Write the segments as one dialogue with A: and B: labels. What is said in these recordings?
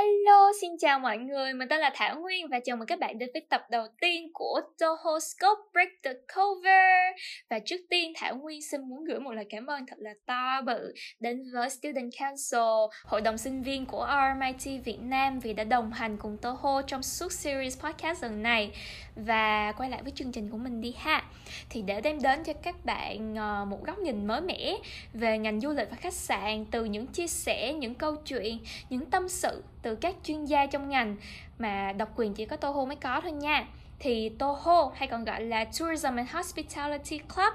A: Hello, xin chào mọi người, mình tên là Thảo Nguyên và chào mừng các bạn đến với tập đầu tiên của Toho Scope Break the Cover. Và trước tiên Thảo Nguyên xin muốn gửi một lời cảm ơn thật là to bự đến với Student Council, hội đồng sinh viên của RMIT Việt Nam vì đã đồng hành cùng Toho trong suốt series podcast lần này. Và quay lại với chương trình của mình đi ha. Thì để đem đến cho các bạn ờ, một góc nhìn mới mẻ về ngành du lịch và khách sạn từ những chia sẻ, những câu chuyện, những tâm sự từ các chuyên gia trong ngành mà độc quyền chỉ có Toho mới có thôi nha. Thì Toho, hay còn gọi là Tourism and Hospitality Club,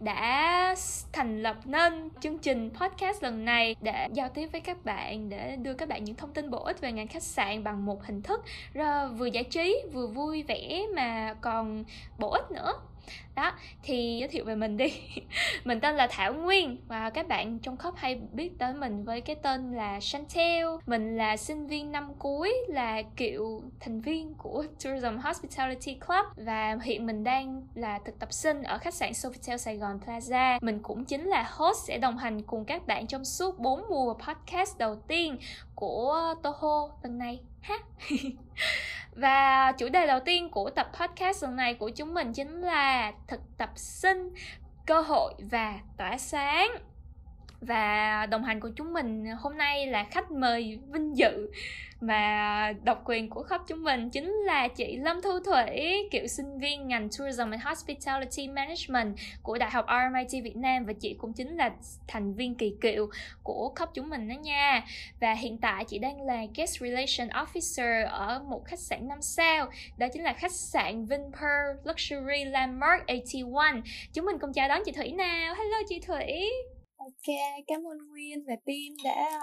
A: đã thành lập nên chương trình podcast lần này để giao tiếp với các bạn, để đưa các bạn những thông tin bổ ích về ngành khách sạn bằng một hình thức vừa giải trí, vừa vui vẻ mà còn bổ ích nữa đó, thì giới thiệu về mình đi. Mình tên là thảo nguyên và các bạn trong khóc hay biết tới mình với cái tên là chantel mình là sinh viên năm cuối, là cựu thành viên của tourism hospitality club và hiện mình đang là thực tập sinh ở khách sạn sofitel sài gòn plaza. Mình cũng chính là host sẽ đồng hành cùng các bạn trong suốt 4 mùa podcast đầu tiên của toho lần này. Và chủ đề đầu tiên của tập podcast lần này của chúng mình chính là thực tập sinh, cơ hội và tỏa sáng và đồng hành của chúng mình hôm nay là khách mời vinh dự mà độc quyền của khắp chúng mình chính là chị Lâm Thu Thủy, cựu sinh viên ngành Tourism and Hospitality Management của Đại học RMIT Việt Nam và chị cũng chính là thành viên kỳ cựu của khắp chúng mình đó nha. Và hiện tại chị đang là Guest Relation Officer ở một khách sạn 5 sao, đó chính là khách sạn Vinpearl Luxury Landmark 81. Chúng mình cùng chào đón chị Thủy nào. Hello chị Thủy.
B: Ok, cảm ơn Nguyên và team đã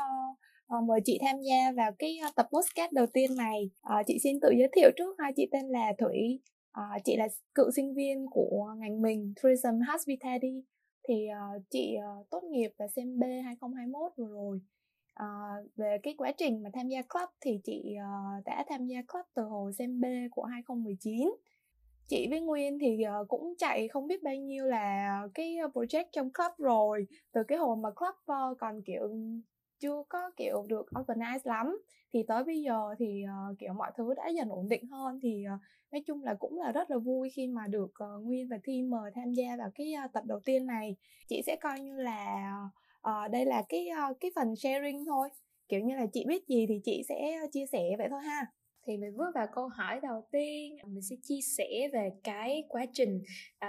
B: uh, mời chị tham gia vào cái uh, tập podcast đầu tiên này. Uh, chị xin tự giới thiệu trước hai chị tên là Thủy. Uh, chị là cựu sinh viên của ngành mình Tourism Hospitality. Thì uh, chị uh, tốt nghiệp vào CMB 2021 vừa rồi. Uh, về cái quá trình mà tham gia club thì chị uh, đã tham gia club từ hồi CMB của 2019 chị với Nguyên thì ờ, cũng chạy không biết bao nhiêu là cái ờ, project trong club rồi. Từ cái hồi mà club ờ, còn kiểu chưa có kiểu được organize lắm thì tới bây giờ thì uh, kiểu mọi thứ đã dần ổn định hơn. Thì uh, nói chung là cũng là rất là vui khi mà được uh, Nguyên và team mời tham gia vào cái uh, tập đầu tiên này. Chị sẽ coi như là uh, đây là cái uh, cái phần sharing thôi. Kiểu như là chị biết gì thì chị sẽ chia sẻ vậy thôi ha
A: thì mình bước vào câu hỏi đầu tiên à, mình sẽ chia sẻ về cái quá trình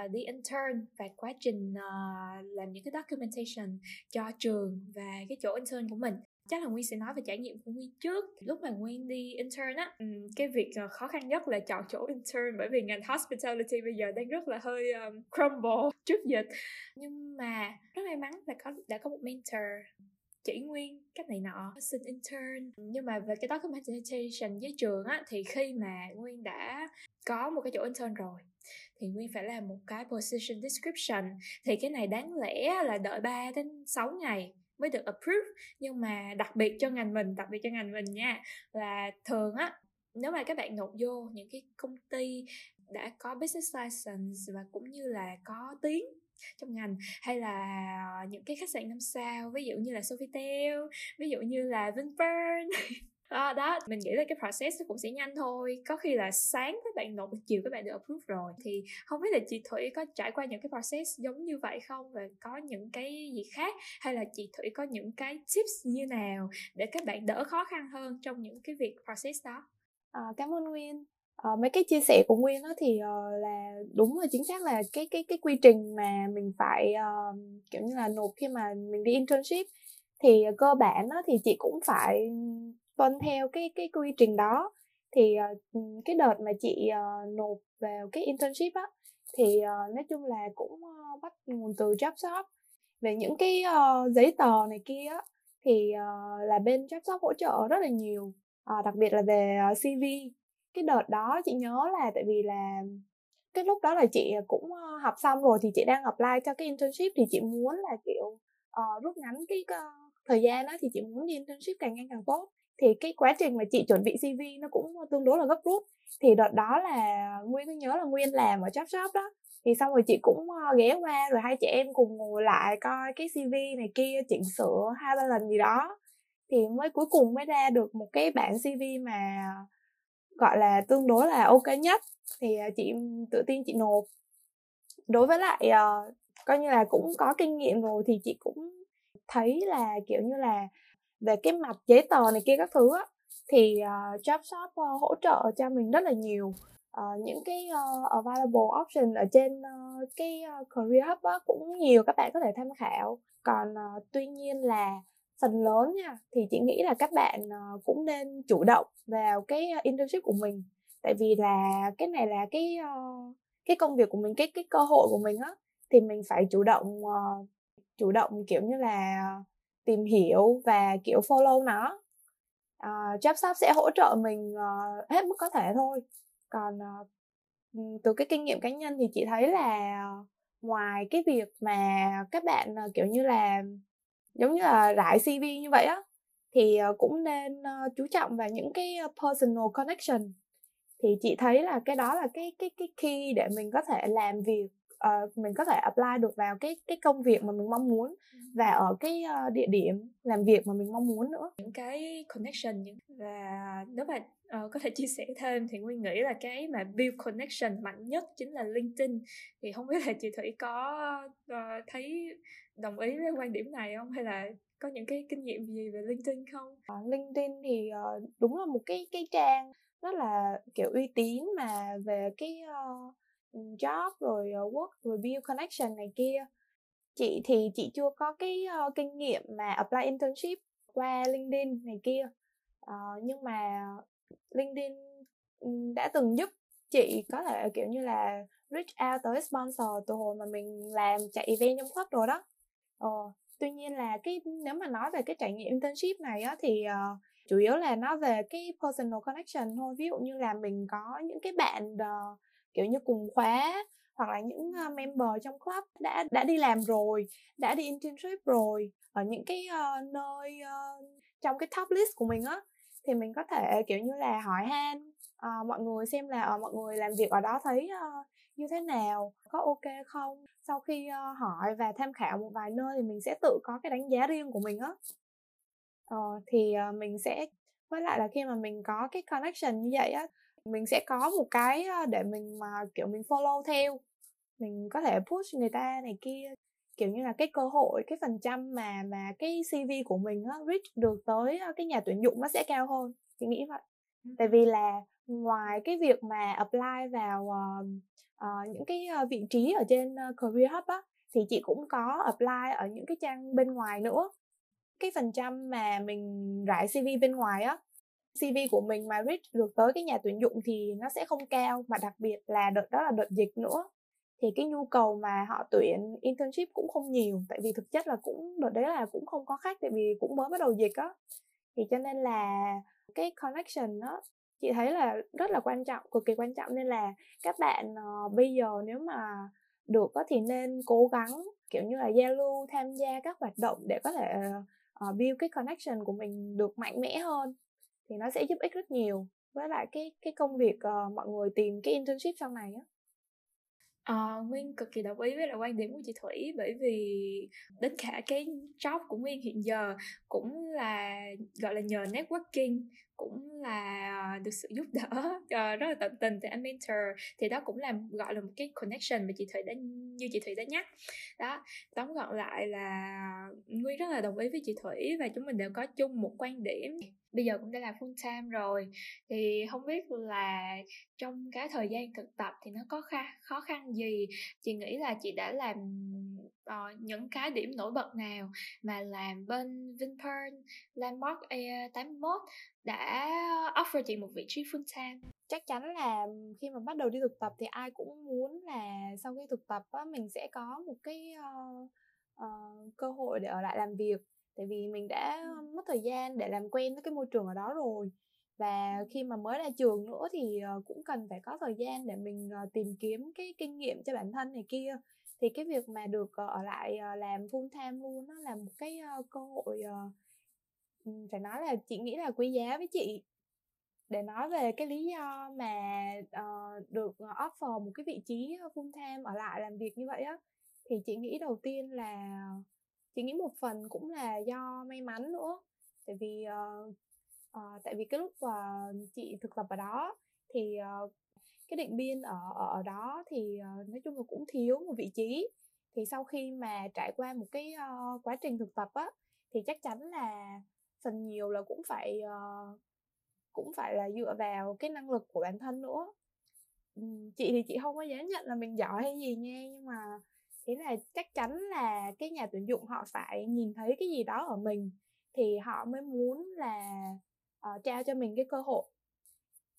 A: uh, đi intern và quá trình uh, làm những cái documentation cho trường và cái chỗ intern của mình. Chắc là nguyên sẽ nói về trải nghiệm của nguyên trước. Lúc mà nguyên đi intern á cái việc khó khăn nhất là chọn chỗ intern bởi vì ngành hospitality bây giờ đang rất là hơi um, crumble trước dịch. Nhưng mà rất may mắn là có đã có một mentor chỉ nguyên cách này nọ. Xin intern. Nhưng mà về cái documentation với trường á, thì khi mà nguyên đã có một cái chỗ intern rồi, thì nguyên phải làm một cái position description. Thì cái này đáng lẽ là đợi 3 đến 6 ngày mới được approve. Nhưng mà đặc biệt cho ngành mình, đặc biệt cho ngành mình nha, là thường á, nếu mà các bạn nộp vô những cái công ty đã có business license và cũng như là có tiếng trong ngành hay là ờ, những cái khách sạn năm sao ví dụ như là Sofitel ví dụ như là Vinpearl. Đó, đó mình nghĩ là cái process nó cũng sẽ nhanh thôi. Có khi là sáng các bạn nộp chiều các bạn được approve rồi. Thì không biết là chị thủy có trải qua những cái process giống như vậy không? Và có những cái gì khác? Hay là chị thủy có những cái tips như nào để các bạn đỡ khó khăn hơn trong những cái việc process đó?
B: À, cảm ơn nguyên. À, mấy cái chia sẻ của nguyên đó thì uh, là đúng và chính xác là cái cái cái quy trình mà mình phải uh, kiểu như là nộp khi mà mình đi internship thì uh, cơ bản đó thì chị cũng phải tuân theo cái cái quy trình đó. Thì uh, cái đợt mà chị uh, nộp vào cái internship á thì uh, nói chung là cũng uh, bắt nguồn từ job shop. Về những cái uh, giấy tờ này kia á thì uh, là bên job shop hỗ trợ rất là nhiều uh, đặc biệt là về uh, CV cái đợt đó chị nhớ là tại vì là cái lúc đó là chị à, cũng ờ, học xong rồi thì chị đang apply cho cái internship thì chị muốn là kiểu uh, rút ngắn cái uh, thời gian đó thì chị muốn đi internship càng nhanh càng tốt. Thì cái quá trình mà chị chuẩn bị CV nó cũng tương đối là gấp rút. Thì đợt đó là nguyên cứ nhớ là nguyên làm ở job shop đó. Thì xong rồi chị cũng ghé qua rồi hai chị em cùng ngồi lại coi cái CV này kia chỉnh sửa hai ba lần gì đó. Thì mới cuối cùng mới ra được một cái bản cv mà gọi là tương đối là ok nhất. Thì à, chị tự tin chị nộp. Đối với lại uh, coi như là cũng có kinh nghiệm rồi thì chị cũng thấy là kiểu như là về cái mặt giấy tờ này kia các thứ á thì ờ, uh, JobShop uh, ờ, hỗ trợ cho mình rất là nhiều. Uh, những cái uh, available option ở trên uh, cái uh, career hub á, cũng nhiều các bạn có thể tham khảo. Còn uh, tuy nhiên là phần lớn nha thì chị nghĩ là các bạn ờ, cũng nên chủ động vào cái ờ, internship của mình. Tại vì là cái này là cái ờ, cái công việc của mình cái cái cơ hội của mình á thì mình phải chủ động chủ động kiểu như là tìm hiểu và kiểu follow nó. Uh, JobShop sẽ hỗ trợ mình uh, hết mức có thể thôi. Còn uh, từ cái kinh nghiệm cá nhân thì chị thấy là ngoài cái việc mà các bạn uh, kiểu như là giống như là rải CV như vậy á, thì ờ, cũng nên ờ, chú trọng vào những cái ờ, personal connection. Thì chị thấy là cái đó là cái cái cái key để mình có thể làm việc uh, mình có thể apply được vào cái cái công việc mà mình mong muốn và ở cái uh, địa điểm làm việc mà mình mong muốn nữa.
A: Những cái connection những và nếu mà uh, có thể chia sẻ thêm thì nguyên nghĩ là cái mà build connection mạnh nhất chính là LinkedIn. Thì không biết là chị thủy có uh, thấy đồng ý với quan điểm này không? Hay là có những cái kinh nghiệm gì về LinkedIn không?
B: Uh, LinkedIn thì uh, đúng là một cái cái trang rất là kiểu uy tín mà về cái uh, job rồi ờ, work rồi build connection này kia. Chị thì chị chưa có cái uh, kinh nghiệm mà apply internship qua LinkedIn này kia. Uh, nhưng mà LinkedIn ừ, đã từng giúp chị có thể kiểu như là reach out tới sponsor từ hồi mà mình làm chạy event trong khuất rồi đó. Uh, tuy nhiên là cái nếu mà nói về cái trải nghiệm internship này á thì uh, chủ yếu là nó về cái personal connection thôi. Ví dụ như là mình có những cái bạn uh, kiểu như cùng khóa hoặc là những uh, member trong club đã đã đi làm rồi đã đi internship rồi ở những cái uh, nơi uh, trong cái top list của mình á thì mình có thể kiểu như là hỏi han uh, mọi người xem là uh, mọi người làm việc ở đó thấy uh, như thế nào có ok không? Sau khi uh, hỏi và tham khảo một vài nơi thì mình sẽ tự có cái đánh giá riêng của mình á. Uh, thì uh, mình sẽ với lại là khi mà mình có cái connection như vậy á mình sẽ có một cái để mình mà kiểu mình follow theo. Mình có thể push người ta này kia kiểu như là cái cơ hội cái phần trăm mà mà cái cv của mình á reach được tới cái nhà tuyển dụng nó sẽ cao hơn. Chị nghĩ vậy. Tại vì là ngoài cái việc mà apply vào uh, uh, những cái vị trí ở trên career hub á thì chị cũng có apply ở những cái trang bên ngoài nữa. Cái phần trăm mà mình rải cv bên ngoài á CV của mình mà reach được tới cái nhà tuyển dụng thì nó sẽ không cao mà đặc biệt là đợt đó là đợt dịch nữa. Thì cái nhu cầu mà họ tuyển internship cũng không nhiều tại vì thực chất là cũng đợt đấy là cũng không có khách tại vì cũng mới bắt đầu dịch á. Thì cho nên là cái connection đó chị thấy là rất là quan trọng cực kỳ quan trọng. Nên là các bạn uh, bây giờ nếu mà được có thì nên cố gắng kiểu như là giao lưu tham gia các hoạt động để có thể uh, build cái connection của mình được mạnh mẽ hơn thì nó sẽ giúp ích rất nhiều với lại cái cái công việc uh, mọi người tìm cái internship sau này á.
A: À, Nguyên cực kỳ đồng ý với lại quan điểm của chị Thủy bởi vì đến cả cái job của Nguyên hiện giờ cũng là gọi là nhờ networking cũng là ờ, được sự giúp đỡ uh, rất là tận tình từ anh mentor. Thì đó cũng là gọi là một cái connection mà chị thủy đã như chị thủy đã nhắc. Đó tóm gọn lại là nguyên rất là đồng ý với chị thủy và chúng mình đều có chung một quan điểm. Bây giờ cũng đã là full time rồi thì không biết là trong cái thời gian thực tập thì nó có kha, khó khăn gì? Chị nghĩ là chị đã làm uh, những cái điểm nổi bật nào mà làm bên Vinpearl Landmark A81 đã offer chị một vị trí full time?
B: Chắc chắn là khi mà bắt đầu đi thực tập thì ai cũng muốn là sau khi thực tập á, mình sẽ có một cái uh, uh, cơ hội để ở lại làm việc. Tại vì mình đã mất thời gian để làm quen với cái môi trường ở đó rồi. Và khi mà mới ra trường nữa thì cũng cần phải có thời gian để mình tìm kiếm cái kinh nghiệm cho bản thân này kia thì cái việc mà được ờ, ở lại ờ, làm full time luôn nó là một cái ờ, cơ hội ừ, phải nói là chị nghĩ là quý giá với chị. Để nói về cái lý do mà uh, được offer một cái vị trí full time ở lại làm việc như vậy á thì chị nghĩ đầu tiên là chị nghĩ một phần cũng là do may mắn nữa. Tại vì uh, uh, tại vì cái lúc uh, chị thực tập ở đó thì uh, cái định biên ở ở đó thì uh, nói chung là cũng thiếu một vị trí. Thì sau khi mà trải qua một cái uh, quá trình thực tập á thì chắc chắn là phần nhiều là cũng phải uh, cũng phải là dựa vào cái năng lực của bản thân nữa. Chị thì chị không có dám nhận là mình giỏi hay gì nha nhưng mà ý là chắc chắn là cái nhà tuyển dụng họ phải nhìn thấy cái gì đó ở mình thì họ mới muốn là uh, trao cho mình cái cơ hội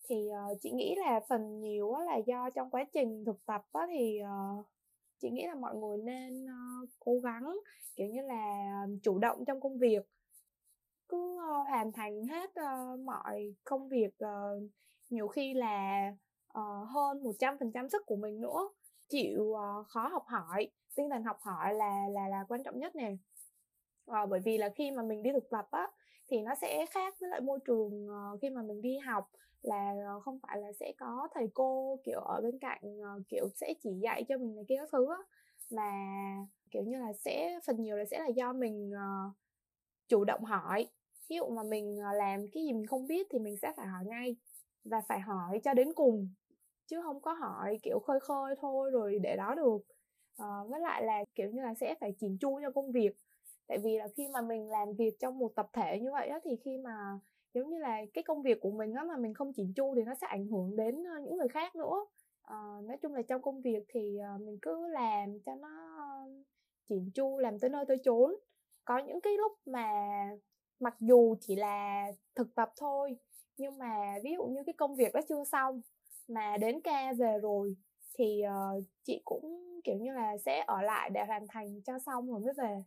B: thì uh, chị nghĩ là phần nhiều là do trong quá trình thực tập á, thì uh, chị nghĩ là mọi người nên uh, cố gắng kiểu như là chủ động trong công việc. Cứ uh, hoàn thành hết uh, mọi công việc uh, nhiều khi là uh, hơn 100% sức của mình nữa. Chịu uh, khó học hỏi tinh thần học hỏi là là là quan trọng nhất nè. Uh, bởi vì là khi mà mình đi thực tập á thì nó sẽ khác với lại môi trường uh, khi mà mình đi học là ờ, không phải là sẽ có thầy cô kiểu ở bên cạnh ờ, kiểu sẽ chỉ dạy cho mình này kia các thứ á. Mà kiểu như là sẽ phần nhiều là sẽ là do mình uh, chủ động hỏi. Ví dụ mà mình làm cái gì mình không biết thì mình sẽ phải hỏi ngay và phải hỏi cho đến cùng chứ không có hỏi kiểu khơi khơi thôi rồi để đó được. À, với lại là kiểu như là sẽ phải chỉn chu cho công việc. Tại vì là khi mà mình làm việc trong một tập thể như vậy đó thì khi mà giống như là cái công việc của mình á mà mình không chỉn chu thì nó sẽ ảnh hưởng đến ờ, những người khác nữa. À, nói chung là trong công việc thì ờ, mình cứ làm cho nó chỉn chu làm tới nơi tới chốn. Có những cái lúc mà mặc dù chỉ là thực tập thôi nhưng mà ví dụ như cái công việc đó chưa xong mà đến ca về rồi thì uh, chị cũng kiểu như là sẽ ở lại để hoàn thành cho xong rồi mới về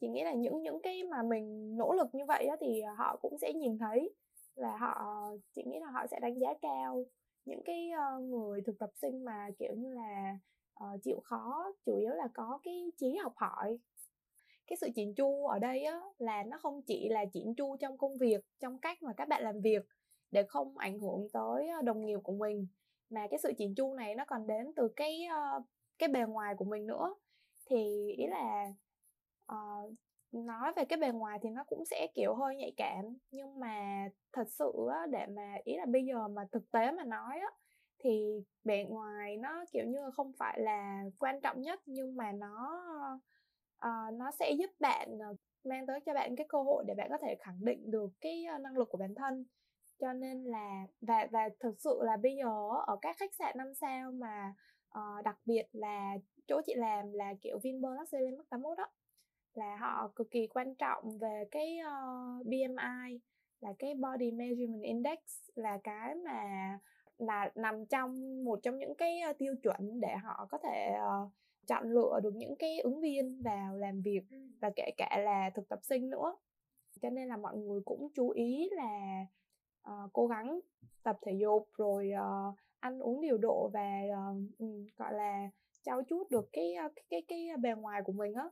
B: chị nghĩ là những những cái mà mình nỗ lực như vậy đó thì à, họ cũng sẽ nhìn thấy và họ ờ, chị nghĩ là họ sẽ đánh giá cao những cái ờ, người thực tập sinh mà kiểu như là uh, chịu khó chủ yếu là có cái trí học hỏi. Cái sự chỉn chu ở đây á là nó không chỉ là chỉn chu trong công việc trong cách mà các bạn làm việc để không ảnh hưởng tới đồng nghiệp của mình mà cái sự chỉn chu này nó còn đến từ cái uh, cái bề ngoài của mình nữa. Thì ý là uh, nói về cái bề ngoài thì nó cũng sẽ kiểu hơi nhạy cảm. Nhưng mà thật sự á, để mà ý là bây giờ mà thực tế mà nói á thì bề ngoài nó kiểu như không phải là quan trọng nhất nhưng mà nó uh, nó sẽ giúp bạn uh, mang tới cho bạn cái cơ hội để bạn có thể khẳng định được cái uh, năng lực của bản thân. Cho nên là và và thực sự là bây giờ ở các khách sạn năm sao mà uh, đặc biệt là chỗ chị làm là kiểu Vinpearl Luxury Landmark 81 đó là họ cực kỳ quan trọng về cái uh, BMI là cái Body Measurement Index là cái mà là nằm trong một trong những cái tiêu chuẩn để họ có thể uh, chọn lựa được những cái ứng viên vào làm việc ừ. và kể cả là thực tập sinh nữa cho nên là mọi người cũng chú ý là uh, cố gắng tập thể dục rồi uh, ăn uống điều độ và uh, gọi là trau chuốt được cái cái cái cái bề ngoài của mình á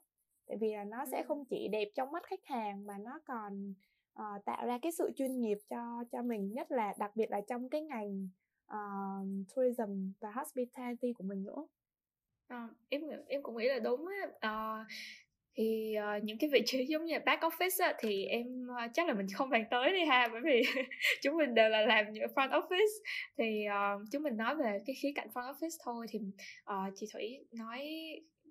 B: tại vì là nó sẽ không chỉ đẹp trong mắt khách hàng mà nó còn uh, tạo ra cái sự chuyên nghiệp cho cho mình nhất là đặc biệt là trong cái ngành uh, tourism và hospitality của mình nữa.
A: À, em em cũng nghĩ là đúng á. À, thì uh, những cái vị trí giống như back office á, thì em uh, chắc là mình không bàn tới đi ha bởi vì chúng mình đều là làm những front office. Thì uh, chúng mình nói về cái khía cạnh front office thôi thì uh, chị thủy nói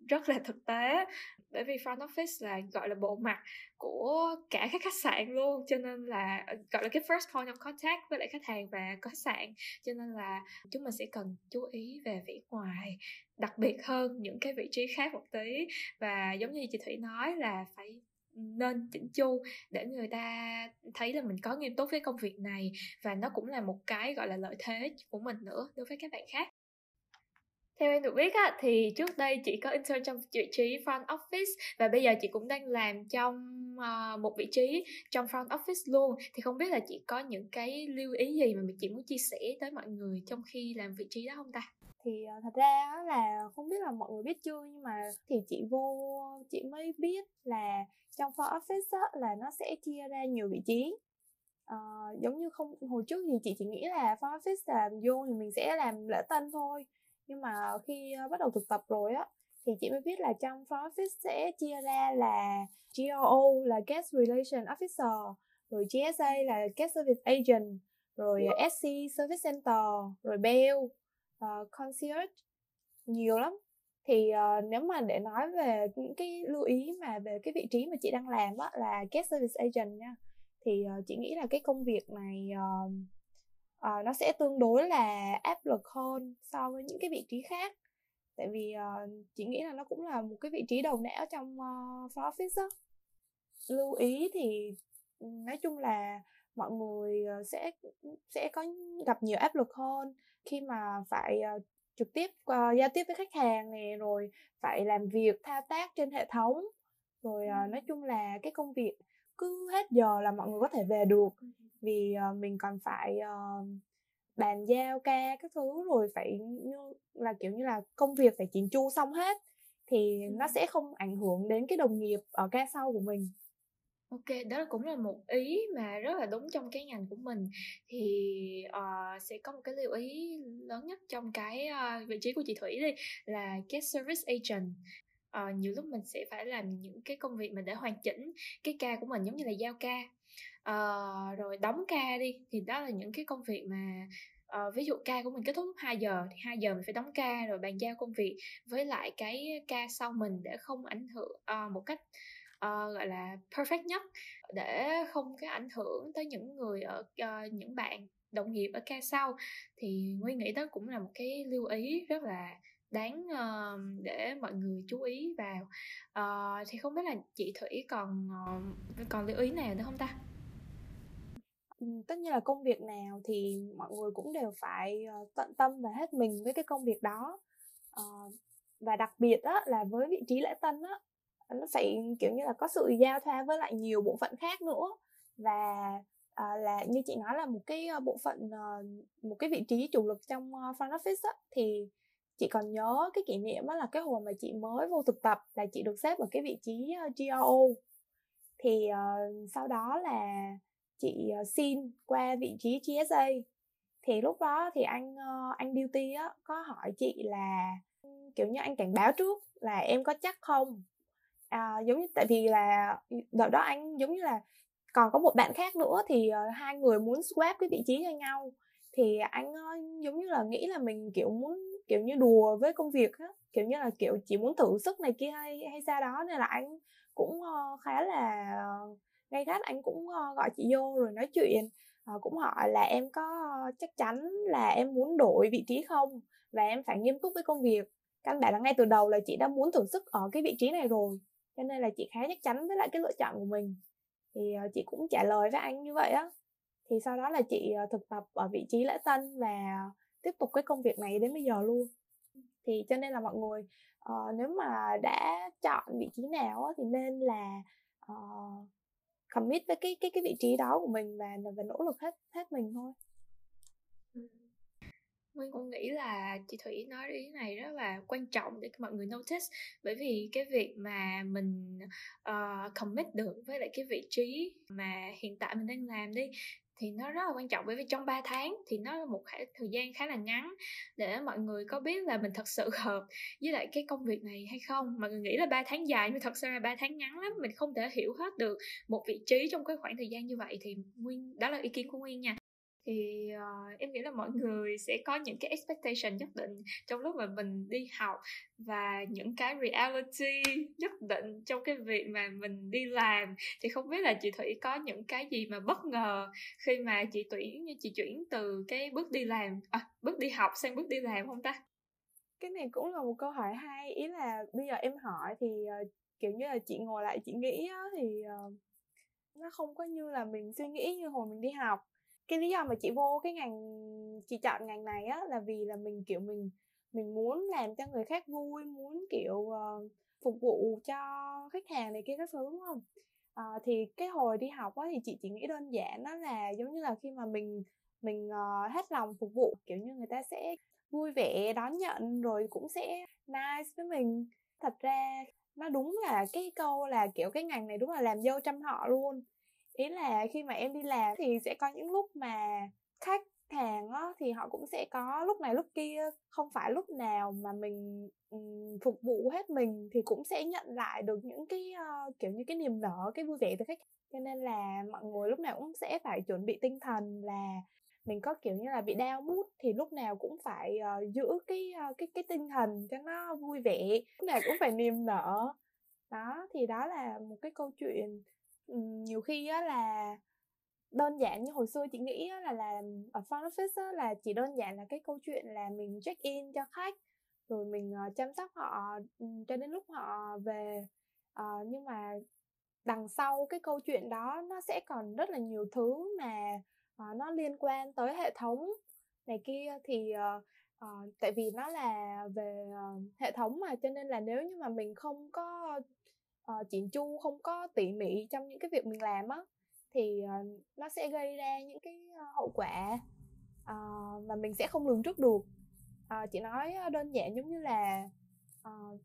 A: rất là thực tế. Bởi vì front office là, gọi là, bộ mặt của cả các khách sạn luôn, cho nên là ờ, gọi là, cái first point of contact với lại khách hàng và khách sạn. Cho nên là chúng mình sẽ cần chú ý về vĩ ngoài, đặc biệt hơn những cái vị trí khác một tí. Và giống như chị thủy nói là phải nên chỉnh chu để người ta thấy là mình có nghiêm túc với công việc này. Và nó cũng là một cái, gọi là, lợi thế của mình nữa đối với các bạn khác theo em được biết á, thì trước đây chị có intern trong vị trí front office và bây giờ chị cũng đang làm trong uh, một vị trí trong front office luôn. Thì không biết là chị có những cái lưu ý gì mà chị muốn chia sẻ tới mọi người trong khi làm vị trí đó không ta?
B: Thì uh, thật ra là không biết là mọi người biết chưa nhưng mà thì chị vô chị mới biết là trong front office á, là nó sẽ chia ra nhiều vị trí Uh, giống như không hồi trước thì chị chỉ nghĩ là front office làm vô thì mình sẽ làm lễ tân thôi nhưng mà khi ờ, bắt đầu thực tập rồi á thì chị mới biết là trong front office sẽ chia ra là GRO là Guest Relation Officer rồi GSA là Guest Service Agent rồi SC Service Center rồi Bell uh, Concierge nhiều lắm. Thì uh, nếu mà để nói về những cái lưu ý mà về cái vị trí mà chị đang làm á là guest service agent nha thì uh, chị nghĩ là cái công việc này uh, uh, nó sẽ tương đối là áp lực hơn so với những cái vị trí khác. Tại vì uh, chị nghĩ là nó cũng là một cái vị trí đầu não trong uh, front office á. Lưu ý thì nói chung là mọi người sẽ sẽ có gặp nhiều áp lực hơn khi mà phải uh, trực tiếp uh, giao tiếp với khách hàng nè rồi phải làm việc thao tác trên hệ thống. Rồi uh, nói chung là cái công việc cứ hết giờ là mọi người có thể về được vì uh, mình còn phải uh, bàn giao ca các thứ rồi phải như là kiểu như là công việc phải chỉnh chu xong hết thì nó sẽ không ảnh hưởng đến cái đồng nghiệp ở ca sau của mình.
A: Ok, đó cũng là một ý mà rất là đúng trong cái ngành của mình. Thì uh, sẽ có một cái lưu ý lớn nhất trong cái uh, vị trí của chị Thủy đi là guest service agent. Uh, nhiều lúc mình sẽ phải làm những cái công việc mà để hoàn chỉnh cái ca của mình giống như là giao ca uh, rồi đóng ca đi thì đó là những cái công việc mà uh, ví dụ ca của mình kết thúc lúc 2 giờ thì 2 giờ mình phải đóng ca rồi bàn giao công việc với lại cái ca sau mình để không ảnh hưởng uh, một cách uh, gọi là perfect nhất để không cái ảnh hưởng tới những người ở uh, những bạn đồng nghiệp ở ca sau. Thì nguyên nghĩ đó cũng là một cái lưu ý rất là đáng uh, để mọi người chú ý vào. Uh, thì không biết là chị thủy còn uh, còn lưu ý nào nữa không ta?
B: Ừ, tất nhiên là công việc nào thì mọi người cũng đều phải tận tâm và hết mình với cái công việc đó. Uh, và đặc biệt đó là với vị trí lễ tân á, nó phải kiểu như là có sự giao thoa với lại nhiều bộ phận khác nữa. Và à, là như chị nói là một cái bộ phận uh, một cái vị trí chủ lực trong uh, front office á, thì chị còn nhớ cái kỷ niệm đó là cái hồi mà chị mới vô thực tập là chị được xếp ở cái vị trí ờ, GRO thì uh, sau đó là chị uh, xin qua vị trí GSA thì lúc đó thì anh uh, anh duty á có hỏi chị là kiểu như anh cảnh báo trước là em có chắc không? À, giống như tại vì là đợt đó anh giống như là còn có một bạn khác nữa thì uh, hai người muốn swap cái vị trí cho nhau. Thì anh uh, giống như là nghĩ là mình kiểu muốn kiểu như đùa với công việc á kiểu như là kiểu chỉ muốn thử sức này kia hay hay sao đó nên là anh cũng uh, khá là uh, gay gắt anh cũng uh, gọi chị vô rồi nói chuyện uh, cũng hỏi là em có chắc chắn là em muốn đổi vị trí không? Và em phải nghiêm túc với công việc. Căn bản là ngay từ đầu là chị đã muốn thử sức ở cái vị trí này rồi cho nên là chị khá chắc chắn với lại cái lựa chọn của mình. Thì uh, chị cũng trả lời với anh như vậy á. Thì sau đó là chị uh, thực tập ở vị trí lễ tân và tiếp tục cái công việc này đến bây giờ luôn. Thì cho nên là mọi người uh, nếu mà đã chọn vị trí nào thì nên là uh, commit với cái cái cái vị trí đó của mình và và nỗ lực hết hết mình thôi.
A: Nguyên cũng nghĩ là chị Thủy nói ý này rất là quan trọng để mọi người notice. Bởi vì cái việc mà mình uh, commit được với lại cái vị trí mà hiện tại mình đang làm đi thì nó rất là quan trọng. Bởi vì trong 3 tháng thì nó là một thời gian khá là ngắn để mọi người có biết là mình thật sự hợp với lại cái công việc này hay không. Mọi người nghĩ là 3 tháng dài nhưng thật sự là 3 tháng ngắn lắm, mình không thể hiểu hết được một vị trí trong cái khoảng thời gian như vậy thì nguyên, đó là ý kiến của nguyên nha thì uh, em nghĩ là mọi người sẽ có những cái expectation nhất định trong lúc mà mình đi học và những cái reality nhất định trong cái việc mà mình đi làm. Thì không biết là chị thủy có những cái gì mà bất ngờ khi mà chị tuyển chị chuyển từ cái bước đi làm à, bước đi học sang bước đi làm không ta?
B: Cái này cũng là một câu hỏi hay. Ý là bây giờ em hỏi thì uh, kiểu như là chị ngồi lại chị nghĩ á, thì uh, nó không có như là mình suy nghĩ như hồi mình đi học cái lý do mà chị vô cái ngành chị chọn ngành này á là vì là mình kiểu mình mình muốn làm cho người khác vui muốn kiểu uh, phục vụ cho khách hàng này kia các thứ đúng không? À, thì cái hồi đi học á thì chị chỉ nghĩ đơn giản đó là giống như là khi mà mình mình uh, hết lòng phục vụ kiểu như người ta sẽ vui vẻ đón nhận rồi cũng sẽ nice với mình. Thật ra nó đúng là cái câu là kiểu cái ngành này đúng là làm dâu trăm họ luôn ý là khi mà em đi làm thì sẽ có những lúc mà khách hàng á, thì họ cũng sẽ có lúc này lúc kia không phải lúc nào mà mình um, phục vụ hết mình thì cũng sẽ nhận lại được những cái uh, kiểu như cái niềm nở cái vui vẻ từ khách. Cho nên là mọi người lúc nào cũng sẽ phải chuẩn bị tinh thần là mình có kiểu như là bị đau mút thì lúc nào cũng phải uh, giữ cái uh, cái cái tinh thần cho nó vui vẻ lúc nào cũng phải niềm nở. Đó thì đó là một cái câu chuyện nhiều khi á là đơn giản như hồi xưa chị nghĩ là làm ở front office á, là chỉ đơn giản là cái câu chuyện là mình check in cho khách rồi mình uh, chăm sóc họ cho đến lúc họ về. Uh, nhưng mà đằng sau cái câu chuyện đó nó sẽ còn rất là nhiều thứ mà uh, nó liên quan tới hệ thống này kia thì uh, uh, tại vì nó là về uh, hệ thống mà cho nên là nếu như mà mình không có Ờ, uh, chỉn chu không có tỉ mỉ trong những cái việc mình làm á thì uh, nó sẽ gây ra những cái uh, hậu quả uh, mà mình sẽ không lường trước được. Uh, chị nói đơn giản giống như là uh,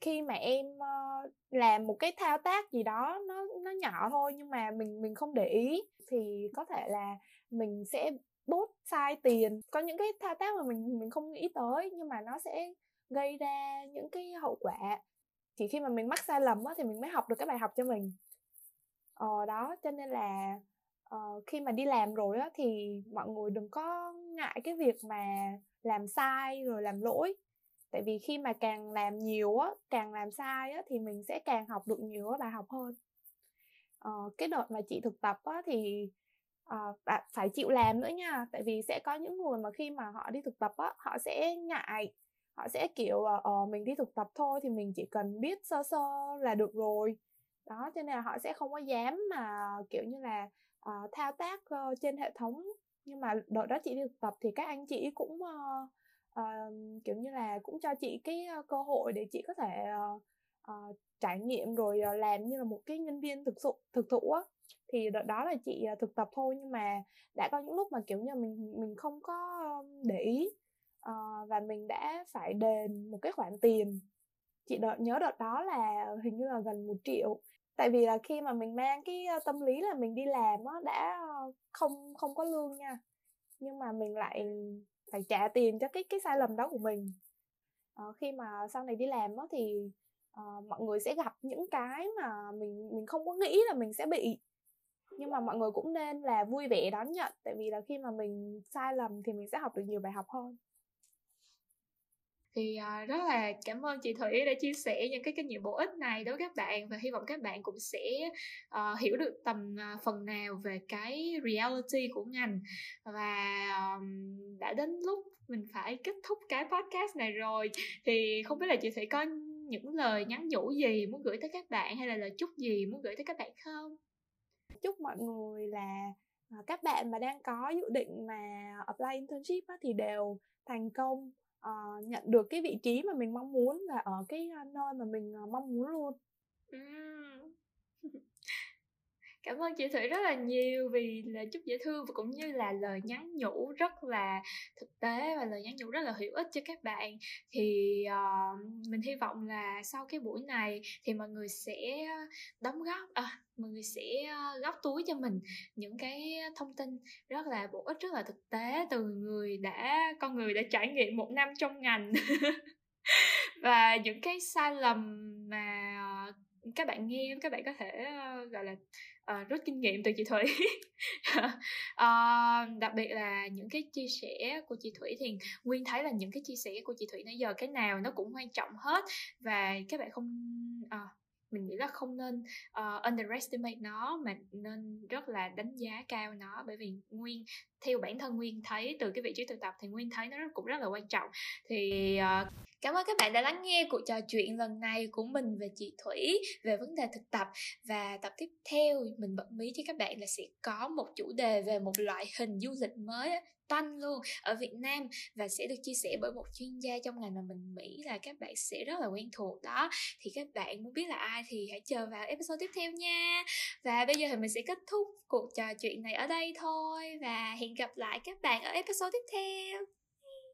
B: khi mà em uh, làm một cái thao tác gì đó nó nó nhỏ thôi nhưng mà mình mình không để ý thì có thể là mình sẽ bốt sai tiền. Có những cái thao tác mà mình mình không nghĩ tới nhưng mà nó sẽ gây ra những cái hậu quả chỉ khi mà mình mắc sai lầm á, thì mình mới học được cái bài học cho mình. Ờ đó cho nên là uh, khi mà đi làm rồi á thì mọi người đừng có ngại cái việc mà làm sai rồi làm lỗi. Tại vì khi mà càng làm nhiều á càng làm sai á thì mình sẽ càng học được nhiều bài học hơn. Uh, cái đợt mà chị thực tập á thì uh, phải chịu làm nữa nha. Tại vì sẽ có những người mà khi mà họ đi thực tập á họ sẽ ngại họ sẽ kiểu uh, mình đi thực tập thôi thì mình chỉ cần biết sơ sơ là được rồi. Đó cho nên là họ sẽ không có dám mà kiểu như là uh, thao tác uh, trên hệ thống. Nhưng mà đợt đó chị đi thực tập thì các anh chị cũng uh, uh, kiểu như là cũng cho chị cái uh, cơ hội để chị có thể uh, uh, trải nghiệm rồi uh, làm như là một cái nhân viên thực sự thực thụ á. Thì đợt đó là chị uh, thực tập thôi nhưng mà đã có những lúc mà kiểu như mình mình không có để ý uh, và mình đã phải đền một cái khoản tiền. Chị đợt nhớ đợt đó là hình như là gần một triệu. Tại vì là khi mà mình mang cái ờ, tâm lý là mình đi làm á đã ờ, không không có lương nha. Nhưng mà mình lại phải trả tiền cho cái cái sai lầm đó của mình. À, khi mà sau này đi làm á thì à, mọi người sẽ gặp những cái mà mình mình không có nghĩ là mình sẽ bị. Nhưng mà mọi người cũng nên là vui vẻ đón nhận. Tại vì là khi mà mình sai lầm thì mình sẽ học được nhiều bài học hơn
A: thì uh, rất là cảm ơn chị Thủy đã chia sẻ những cái kinh nghiệm bổ ích này đối với các bạn và hy vọng các bạn cũng sẽ uh, hiểu được tầm uh, phần nào về cái reality của ngành. Và um, đã đến lúc mình phải kết thúc cái podcast này rồi. Thì không biết là chị Thủy có những lời nhắn nhủ gì muốn gửi tới các bạn hay là lời chúc gì muốn gửi tới các bạn không?
B: Chúc mọi người là các bạn mà đang có dự định mà apply internship thì đều thành công uh, nhận được cái vị trí mà mình mong muốn và ở cái nơi mà mình uh, mong muốn luôn.
A: cảm ơn chị thủy rất là nhiều vì lời chúc dễ thương và cũng như là lời nhắn nhủ rất là thực tế và lời nhắn nhủ rất là hữu ích cho các bạn. Thì uh, mình hy vọng là sau cái buổi này thì mọi người sẽ đóng góp à, mọi người sẽ ờ, góp túi cho mình những cái thông tin rất là bổ ích rất là thực tế từ người đã con người đã trải nghiệm một năm trong ngành. Và những cái sai lầm mà các bạn nghe các bạn có thể uh, gọi là uh, rút kinh nghiệm từ chị thủy. Uh, đặc biệt là những cái chia sẻ của chị thủy thì nguyên thấy là những cái chia sẻ của chị thủy nãy giờ cái nào nó cũng quan trọng hết và các bạn không uh, mình nghĩ là không nên uh, underestimate nó mà nên rất là đánh giá cao nó. Bởi vì nguyên theo bản thân nguyên thấy từ cái vị trí thực tập thì nguyên thấy nó cũng rất là quan trọng. Thì uh, Cảm ơn các bạn đã lắng nghe cuộc trò chuyện lần này của mình về chị Thủy, về vấn đề thực tập. Và tập tiếp theo, mình bật mí cho các bạn là sẽ có một chủ đề về một loại hình du lịch mới tanh luôn, ở Việt Nam. Và sẽ được chia sẻ bởi một chuyên gia trong ngành mà mình nghĩ là các bạn sẽ rất là quen thuộc đó. Thì các bạn muốn biết là ai thì hãy chờ vào episode tiếp theo nha. Và bây giờ thì mình sẽ kết thúc cuộc trò chuyện này ở đây thôi. Và hẹn gặp lại các bạn ở episode tiếp theo.